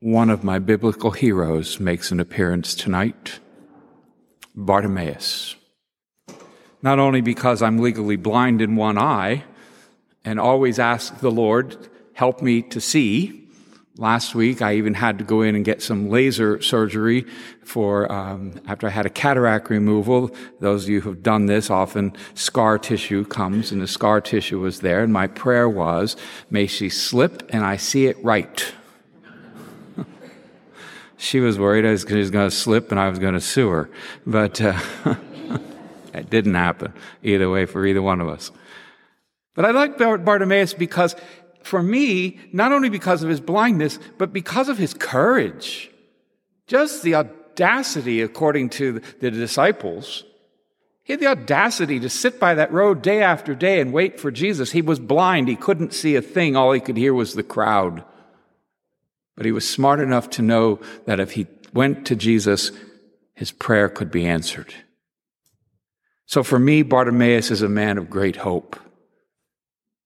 one of my biblical heroes makes an appearance tonight Bartimaeus. Not only because I'm legally blind in one eye and always ask the Lord, help me to see. Last week, I even had to go in and get some laser surgery for um, after I had a cataract removal. Those of you who've done this, often scar tissue comes, and the scar tissue was there. And my prayer was, "May she slip and I see it right." She was worried I was, was going to slip and I was going to sue her, but uh, it didn't happen either way for either one of us. But I like Bartimaeus because for me, not only because of his blindness, but because of his courage. Just the audacity, according to the disciples. He had the audacity to sit by that road day after day and wait for Jesus. He was blind. He couldn't see a thing. All he could hear was the crowd. But he was smart enough to know that if he went to Jesus, his prayer could be answered. So for me, Bartimaeus is a man of great hope.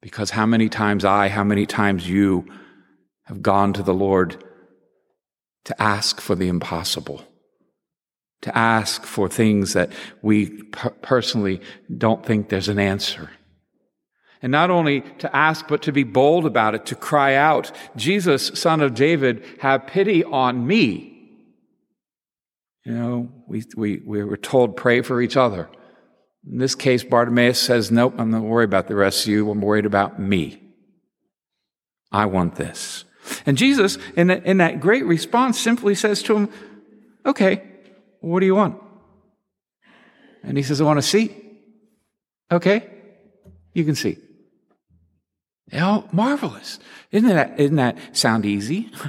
Because how many times I, how many times you have gone to the Lord to ask for the impossible, to ask for things that we per- personally don't think there's an answer. And not only to ask, but to be bold about it, to cry out, Jesus, son of David, have pity on me. You know, we, we, we were told pray for each other. In this case, Bartimaeus says, Nope, I'm not worried about the rest of you. I'm worried about me. I want this. And Jesus, in that, in that great response, simply says to him, Okay, what do you want? And he says, I want to see. Okay, you can see. Oh, marvelous. Isn't that, isn't that sound easy?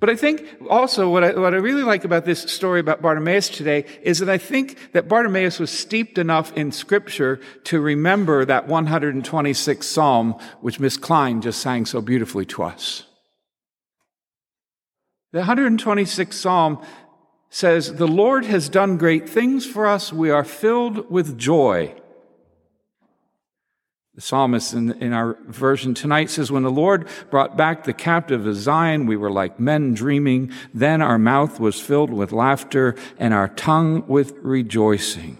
But I think also what I, what I really like about this story about Bartimaeus today is that I think that Bartimaeus was steeped enough in scripture to remember that 126th Psalm, which Miss Klein just sang so beautifully to us. The 126th Psalm says, The Lord has done great things for us. We are filled with joy. The psalmist in, in, our version tonight says, When the Lord brought back the captive of Zion, we were like men dreaming. Then our mouth was filled with laughter and our tongue with rejoicing.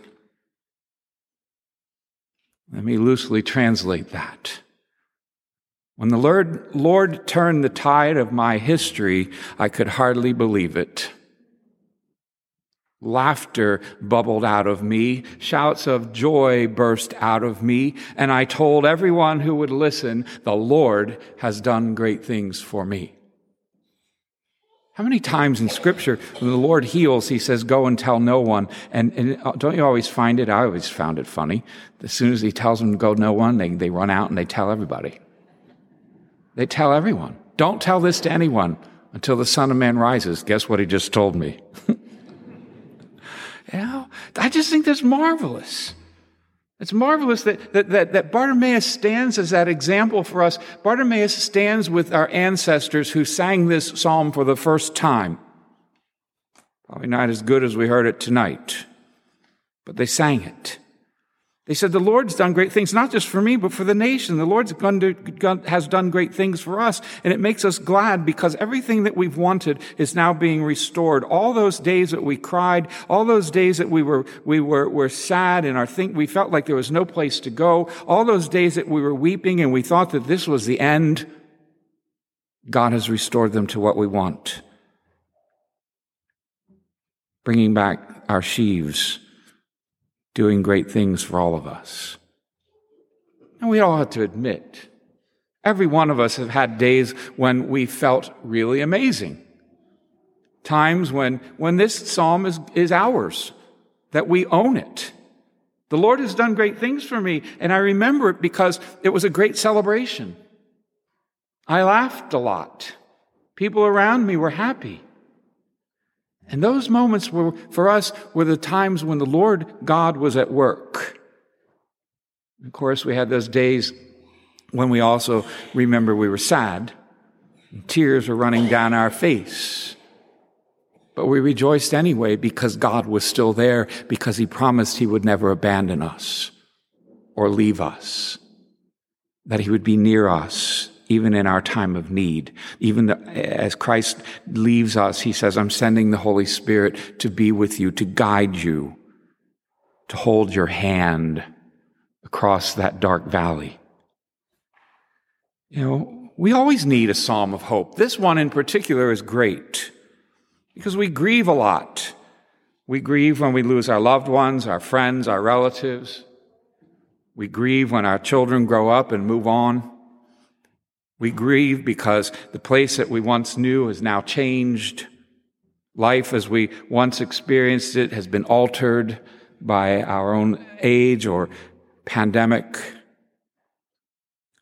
Let me loosely translate that. When the Lord, Lord turned the tide of my history, I could hardly believe it. Laughter bubbled out of me. Shouts of joy burst out of me. And I told everyone who would listen, the Lord has done great things for me. How many times in scripture, when the Lord heals, he says, go and tell no one. And, and uh, don't you always find it? I always found it funny. As soon as he tells them to go no one, they, they run out and they tell everybody. They tell everyone. Don't tell this to anyone until the Son of Man rises. Guess what he just told me? You know, I just think that's marvelous. It's marvelous that, that, that, that, Bartimaeus stands as that example for us. Bartimaeus stands with our ancestors who sang this psalm for the first time. Probably not as good as we heard it tonight, but they sang it. They said, The Lord's done great things, not just for me, but for the nation. The Lord has done great things for us. And it makes us glad because everything that we've wanted is now being restored. All those days that we cried, all those days that we were, we were, were sad and our think, we felt like there was no place to go, all those days that we were weeping and we thought that this was the end, God has restored them to what we want. Bringing back our sheaves doing great things for all of us. And we all have to admit, every one of us have had days when we felt really amazing. Times when, when this psalm is, is ours, that we own it. The Lord has done great things for me, and I remember it because it was a great celebration. I laughed a lot. People around me were happy. And those moments were, for us, were the times when the Lord God was at work. Of course, we had those days when we also remember we were sad. Tears were running down our face. But we rejoiced anyway because God was still there, because He promised He would never abandon us or leave us, that He would be near us even in our time of need. Even the, as Christ leaves us, he says, I'm sending the Holy Spirit to be with you, to guide you, to hold your hand across that dark valley. You know, we always need a psalm of hope. This one in particular is great because we grieve a lot. We grieve when we lose our loved ones, our friends, our relatives. We grieve when our children grow up and move on. We grieve because the place that we once knew has now changed. Life as we once experienced it has been altered by our own age or pandemic.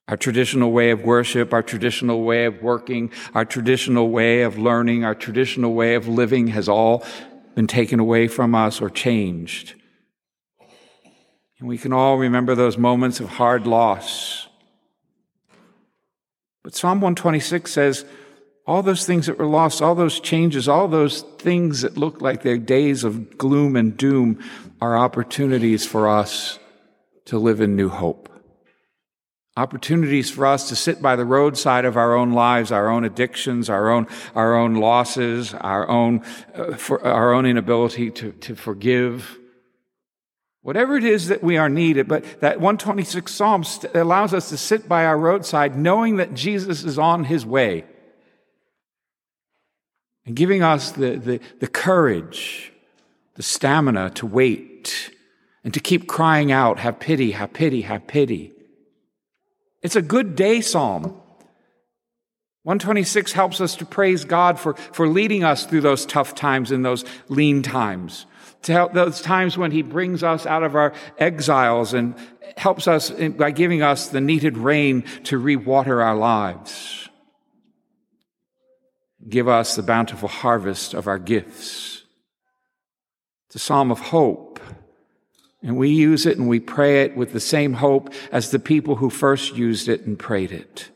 Our traditional way of worship, our traditional way of working, our traditional way of learning, our traditional way of living has all been taken away from us or changed. And we can all remember those moments of hard loss. But Psalm 126 says, all those things that were lost, all those changes, all those things that look like they're days of gloom and doom are opportunities for us to live in new hope. Opportunities for us to sit by the roadside of our own lives, our own addictions, our own, our own losses, our own, uh, for, our own inability to, to forgive, Whatever it is that we are needed, but that 126 Psalm allows us to sit by our roadside knowing that Jesus is on his way and giving us the, the, the courage, the stamina to wait and to keep crying out, have pity, have pity, have pity. It's a good day psalm. 126 helps us to praise God for, for leading us through those tough times and those lean times to help those times when he brings us out of our exiles and helps us by giving us the needed rain to rewater our lives. Give us the bountiful harvest of our gifts. It's a psalm of hope. And we use it and we pray it with the same hope as the people who first used it and prayed it.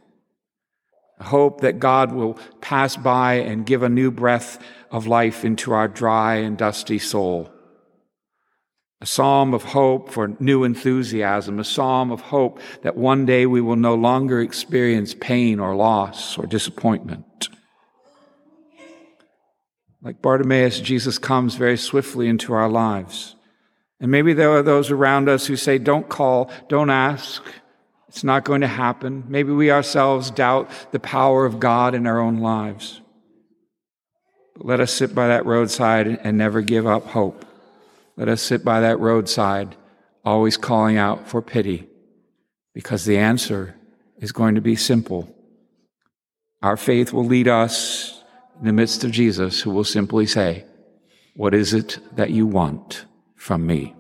A hope that God will pass by and give a new breath of life into our dry and dusty soul a psalm of hope for new enthusiasm, a psalm of hope that one day we will no longer experience pain or loss or disappointment. Like Bartimaeus, Jesus comes very swiftly into our lives. And maybe there are those around us who say, don't call, don't ask, it's not going to happen. Maybe we ourselves doubt the power of God in our own lives. But let us sit by that roadside and never give up hope. Let us sit by that roadside, always calling out for pity, because the answer is going to be simple. Our faith will lead us in the midst of Jesus, who will simply say, What is it that you want from me?